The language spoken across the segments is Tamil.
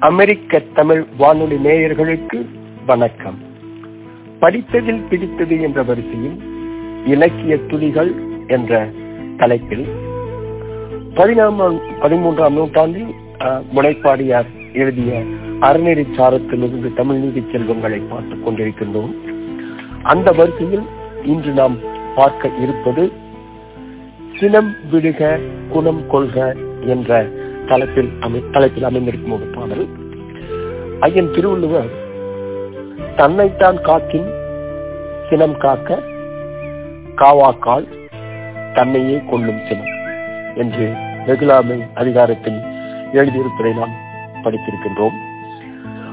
அமெரிக்க தமிழ் வானொலி நேயர்களுக்கு வணக்கம். படித்ததில் பிடித்தது என்ற வரிசையில் இலக்கிய துளிகள் என்ற தலைப்பில் பதினாமாம் பதிமூன்றாம் நூற்றாண்டில் அஹ், முனைப்பாடியார் எழுதிய அறநெறி சாரத்திலிருந்து தமிழ் நீதி செல்வங்களை பார்த்துக் கொண்டிருக்கின்றோம். அந்த வரிசையில் இன்று நாம் பார்க்க இருப்பது சினம் விடுக குணம் கொள்க என்ற தலைப்பில் அமை தலைப்பில் அமைந்திருக்கும் ஒரு பாடல். ஐயன் திருவள்ளுவர் தன்னைத்தான் காக்கின் சினம் காக்க காவாக்கால் தன்னையே கொள்ளும் சினம் என்று வெகுலாமை அதிகாரத்தில் எழுதியிருப்பதை நாம் படித்திருக்கின்றோம்.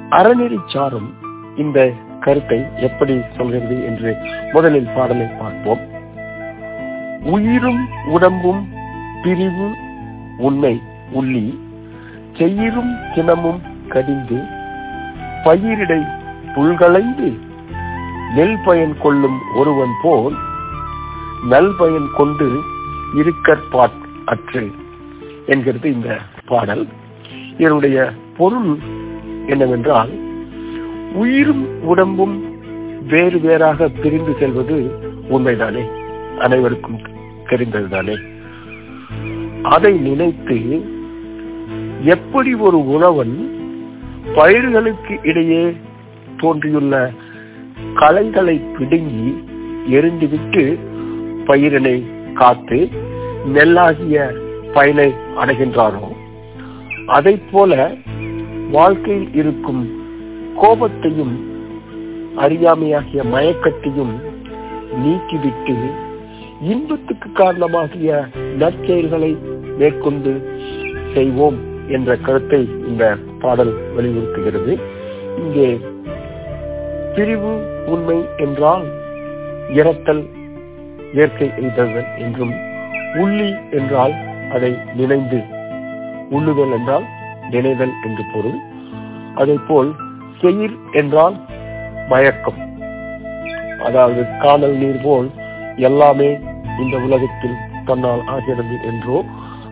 அறநெறி சாரும் இந்த கருத்தை எப்படி சொல்கிறது என்று முதலில் பாடலை பார்ப்போம். உயிரும் உடம்பும் பிரிவு உண்மை உள்ளி செயிரும் சினமும் கடிந்து பயிரிடை புல்களைந்து நெல் பயன் கொள்ளும் ஒருவன் போல் நல் பயன் கொண்டு இருக்கற்பாட் அற்று என்கிறது இந்த பாடல். இதனுடைய பொருள் என்னவென்றால் உயிரும் உடம்பும் வேறு வேறாக பிரிந்து செல்வது உண்மைதானே? அனைவருக்கும் தெரிந்ததுதானே? அதை நினைத்து எப்படி ஒரு உழவன் பயிர்களுக்கு இடையே தோன்றியுள்ள களைகளை பிடுங்கி எரிந்துவிட்டு பயிரினை காத்து நெல்லாகிய பயனை அடைகின்றாரோ அதை போல வாழ்க்கையில் இருக்கும் கோபத்தையும் அறியாமையாகிய மயக்கத்தையும் நீக்கிவிட்டு இன்பத்துக்கு காரணமாகிய நற்செயல்களை மேற்கொண்டு செய்வோம். என்ற கருத்தை இந்த பாடல் வலியுறுத்துகிறது. இங்கே பிரிவு உண்மை என்றால் இறத்தல் இயற்கை எய்தல் என்றும் உள்ளி என்றால் அதை நினைந்து உள்ளுதல் என்றால் நினைதல் என்று பொருள். அதே போல் செயிர் என்றால் மயக்கம். அதாவது காணல் நீர் போல் எல்லாமே இந்த உலகத்தில் தன்னால் ஆகிறது என்றோ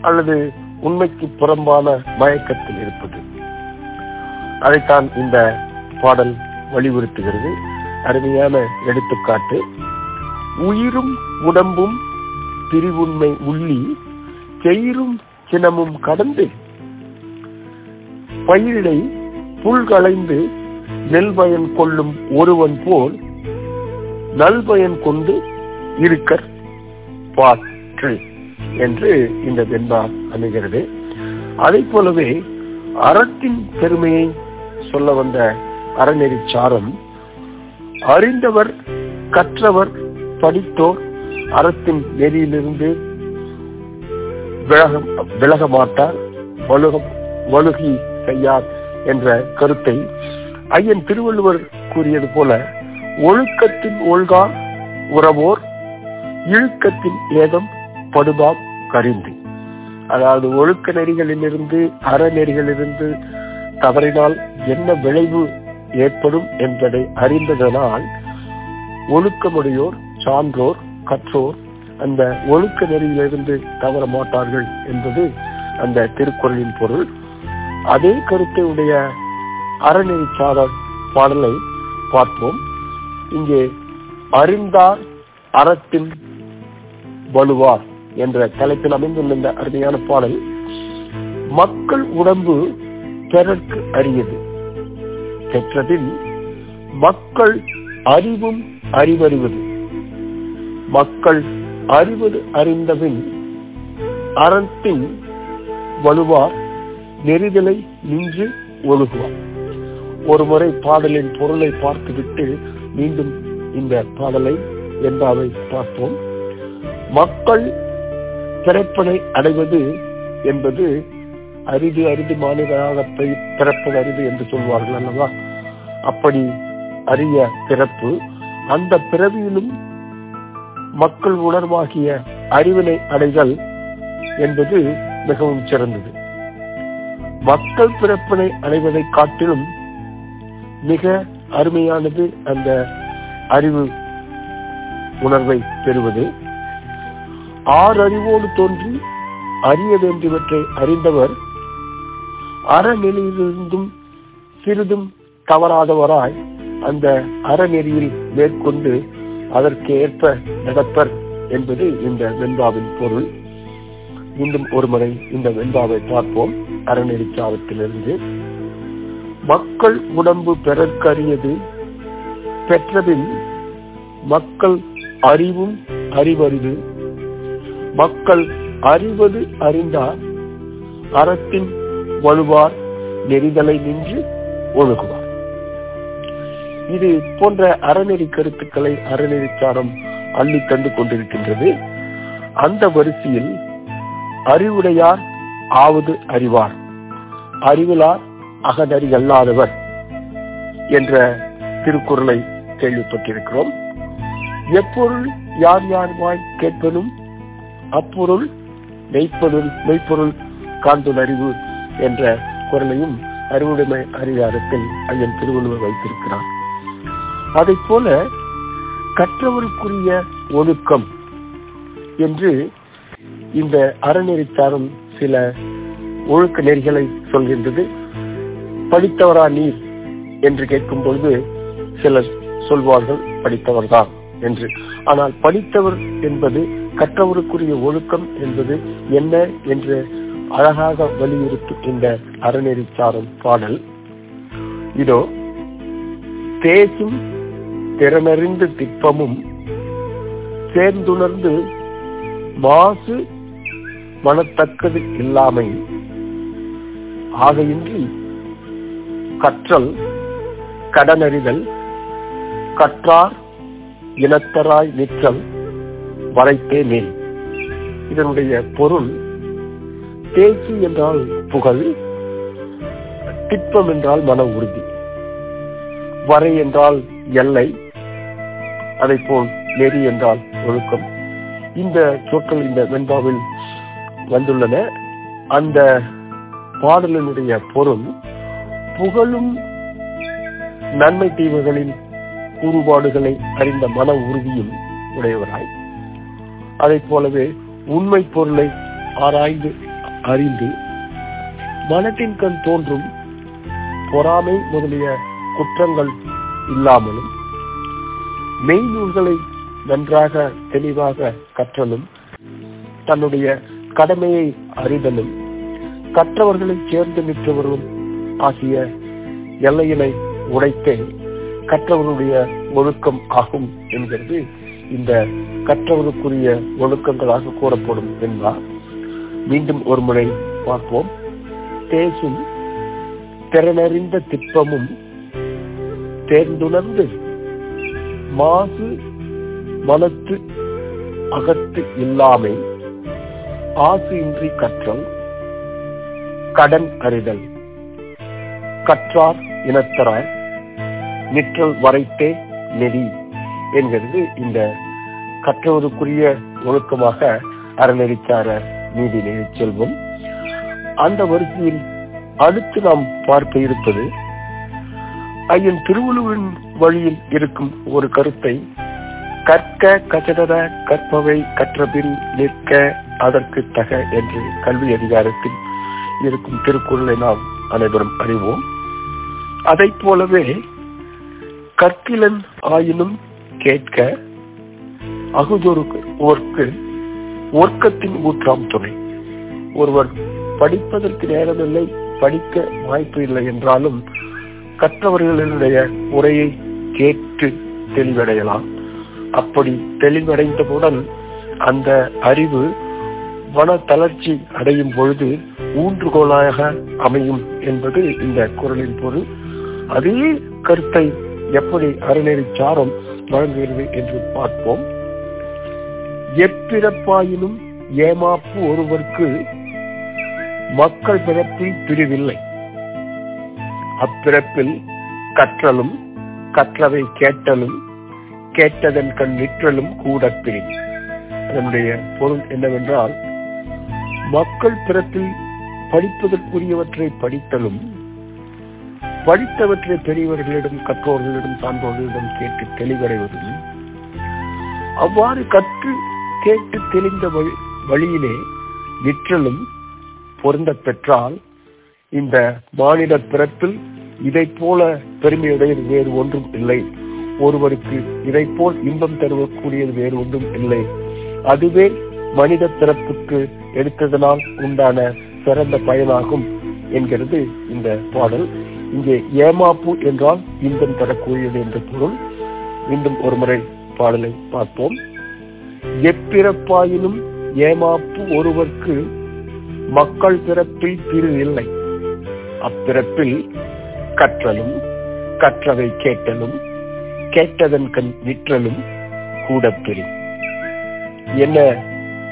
அல்லது உண்மைக்கு புறம்பான மயக்கத்தில் இருப்பது. அதைத்தான் இந்த பாடல் வலியுறுத்துகிறது. அருமையான எடுத்துக்காட்டு. உயிரும் உடம்பும் பிரிவுண்மை உள்ளி செயிரும் சினமும் கடந்து பயிரிடை புல்களைந்து நெல் பயன் கொள்ளும் ஒருவன் போல் நல்பயன் கொண்டு இருக்கற் பாற்று. என்று இந்த வெண்பா அமைகிறது. அதை போலவே அறத்தின் பெருமையை சொல்ல வந்த அறநெறி சாரம் அறிந்தவர் கற்றவர் படித்தோர் அறத்தின் நெறியிலிருந்து விலக விலக மாட்டார் வலுக வலுகி செய்யார் என்ற கருத்தை ஐயன் திருவள்ளுவர் கூறியது போல ஒழுக்கத்தின் ஒழுகா உறவோர் இழுக்கத்தின் ஏதம் படுபாம் கருந்தி. அதாவது ஒழுக்க நெறிகளிலிருந்து அறநெறிகளிலிருந்து தவறினால் என்ன விளைவு ஏற்படும் என்பதை அறிந்ததனால் ஒழுக்கமுடையோர் சான்றோர் கற்றோர் அந்த ஒழுக்க நெறியிலிருந்து தவற மாட்டார்கள் என்பது அந்த திருக்குறளின் பொருள். அதே கருத்தை உடைய அறநெறி சாரர் பாடலை பார்ப்போம். இங்கே அறிந்தார் அறத்தின் வலுவார். என்ற தலைப்பில் அமைந்துள்ள இந்த அருமையான பாடல் மக்கள் உடம்பு பிறர்க்கு அரியது. பெற்றதில் மக்கள் அறிவும் அறிவறிவது. மக்கள் அறிவது அறிந்தபின் அறத்தின் வலுவார் நெறிதலை நின்று ஒழுகுவார். ஒரு முறை பாடலின் பொருளை பார்த்துவிட்டு மீண்டும் இந்த பாடலை என்றாவை பார்ப்போம். மக்கள் பிறப்பனை அடைவது என்பது அரிது அரிது மாநிலராக பிறப்பது அரிது என்று சொல்வார்கள் அல்லவா? அப்படி அரிய பிறப்பு அந்த பிறவியிலும் மக்கள் உணர்வாகிய அறிவினை அடைதல் என்பது மிகவும் சிறந்தது. மக்கள் பிறப்பினை அடைவதை காட்டிலும் மிக அருமையானது அந்த அறிவு உணர்வை பெறுவது. ஆறறிவோடு தோன்றி அறிய வேண்டியவற்றை அறிந்தவர் அறநெறியிலிருந்தும் சிறிதும் தவறாதவராய் அந்த அறநெறியில் மேற்கொண்டு அதற்கு ஏற்ப நடப்பர் என்பது இந்த வெண்பாவின் பொருள். மீண்டும் ஒருமுறை இந்த வெண்பாவை பார்ப்போம். அறநெறி சாவத்திலிருந்து. மக்கள் உடம்பு பெறற்கரியது பெற்றபின் மக்கள் அறிவும் அறிவறிவு மக்கள் அறிவது அறிந்தார் அறத்தின் வலுவார் நெறிதலை நின்று ஒழுகுவார். இது போன்ற அறநெறி கருத்துக்களை அறநெறிச்சாரம் அள்ளி தந்து கொண்டிருக்கின்றது. அந்த வரிசையில் அறிவுடையார் ஆவது அறிவார். அறிவிலார் அகநறி அல்லாதவர் என்ற திருக்குறளை கேள்விப்பட்டிருக்கிறோம். எப்பொருள் யார் யார் வாய் கேட்பனும் அப்பொருள் மெய்ப்பொருள் மெய்ப்பொருள் காண்புல் அறிவு என்ற குரலையும் அறிவுடைமை அதிகாரத்தில் ஐயன் திருவள்ளுவர் வைத்திருக்கிறார். அதை போல கற்றவருக்குரிய ஒழுக்கம் என்று இந்த அறநெறிச்சாரும் சில ஒழுக்க நெறிகளை சொல்கின்றது. படித்தவரா நீர் என்று கேட்கும் பொழுது சிலர் சொல்வார்கள் படித்தவர்தான் என்று. ஆனால் படித்தவர் என்பது கற்றவருக்குரிய ஒழுக்கம் என்பது என்ன என்று அழகாக வலியுறுத்துகின்ற அறநெறிச்சாரம் பாடல். இதோ தேசும் திறனறிந்து திப்பமும் சேர்ந்துணர்ந்து மாசு மனத்தக்கது இல்லாமை. ஆகையின்றி கற்றல் கடனறிதல் கற்றார் இனத்தராய் நிற்றல் வரைத்தே மேல் இதனுடைய பொருள் தேசி என்றால் புகழ் திட்பம் என்றால் மன உறுதி. வரை என்றால் எல்லை அதை போல் நெறி என்றால் ஒழுக்கம். இந்த சொற்கள் இந்த வெண்பாவில் வந்துள்ளன. அந்த பாடலினுடைய பொருள் புகழும் நன்மை தீவுகளின் கூறுபாடுகளை அறிந்த மன உறுதியும் உடையவராய். அதை போலவே உண்மை பொருளை ஆராய்ந்து அறிந்து மனத்தின் கண் தோன்றும் பொறாமை முதலிய குற்றங்கள் இல்லாமலும் மெய்நூல்களை நன்றாக தெளிவாக கற்றலும் தன்னுடைய கடமையை அறிதலும் கற்றவர்களை சேர்ந்து நிற்றவர்களும் ஆகிய எல்லையினை உடைத்தே கற்றவருடைய ஒழுக்கம் ஆகும் என்கிறது இந்த கற்றவருக்குரிய ஒழுக்கங்களாக கூறப்படும் என்பார். மீண்டும் ஒரு முறை பார்ப்போம். தேசும் திறனறிந்த திப்பமும் தேர்ந்துணர்ந்து மாசு மனத்து அகத்து இல்லாமை ஆசு இன்றி கற்றல் கடன் அறிதல். கற்றார் இனத்தரார் நிற்றல் வரைத்தே நெறி. என்கிறது இந்த கற்றவருக்குரிய ஒழுக்கமாக அறநெறிச்சார நீதி செல்வம். அந்த வரிசையில் அடுத்து நாம் பார்க்க இருப்பது ஐயன் திருவள்ளுவரின் வழியில் இருக்கும் ஒரு கருத்தை கற்க கசடர கற்பவை கற்றபின் நிற்க அதற்கு தக என்று கல்வி அதிகாரத்தில் இருக்கும் திருக்குறளை நாம் அனைவரும் அறிவோம். அதை போலவே கற்கிலன் ஆயினும் கேட்க அகுதொருக்கு ஒர்க்கத்தின் ஊற்றாம் துணை. ஒருவர் படிப்பதற்கு நேரமில்லை படிக்க வாய்ப்பு இல்லை என்றாலும் கற்றவர்களுடைய உரையை கேட்டு தெளிவடையலாம். அப்படி தெளிவடைந்தவுடன் அந்த அறிவு மன தளர்ச்சி அடையும் பொழுது ஊன்றுகோலாக அமையும் என்பது இந்த குரலின் பொருள். அதே கருத்தை எப்படி அறநெறி சாரம் வழங்குகிறது என்று பார்ப்போம். எப்பிறப்பாயினும் ஏமாப்பு ஒருவருக்கு மக்கள் பிறப்பில் பிரிவில்லை. அப்பிறப்பில் கற்றலும் கற்றதை கேட்டலும் கேட்டதன் கண் நிற்றலும் கூட பிரிவு. அதனுடைய பொருள் என்னவென்றால் மக்கள் பிறப்பில் படிப்பதற்குரியவற்றை படித்தலும் படித்தவற்றை பெரியவர்களிடம் கற்றோர்களிடம் சான்றோர்களிடம் கேட்டு தெளிவடைவதும் அவ்வாறு கற்று கேட்டு தெளிந்த வழியிலே நிற்றலும் பொருந்த பெற்றால் இந்த மானிட பிறப்பில் இதை போல பெருமையுடையது வேறு ஒன்றும் இல்லை. ஒருவருக்கு இதை போல் இன்பம் தருவக்கூடியது வேறு ஒன்றும் இல்லை. அதுவே மனித பிறப்புக்கு எடுத்ததனால் உண்டான சிறந்த பயனாகும் என்கிறது இந்த பாடல். இங்கே ஏமாப்பு என்றால் இன்பம் தரக்கூடியது என்ற பொருள். மீண்டும் ஒருமுறை பாடலை பார்ப்போம். எப்பிறப்பாயினும் ஏமாப்பு ஒருவர்க்கு மக்கள் பிறப்பில் திரு இல்லை. அப்பிறப்பில் கற்றலும் கற்றவை கேட்டலும் கேட்டதன் கண் நிற்றலும் கூட பெறும். என்ன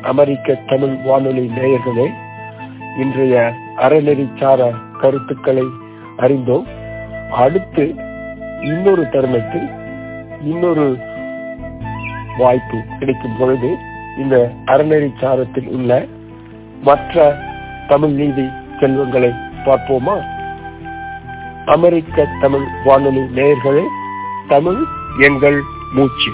அமெரிக்க தமிழ் வானொலி நேயர்களே இன்றைய அறநெறிச்சார கருத்துக்களை அறிந்தோம். அடுத்து இன்னொரு தருணத்தில் இன்னொரு வாய்ப்பு கிடைக்கும் பொழுது இந்த அறநெறி சாரத்தில் உள்ள மற்ற தமிழ் நீதி செல்வங்களை பார்ப்போமா? அமெரிக்க தமிழ் வானொலி நேயர்களே தமிழ் எங்கள் மூச்சு.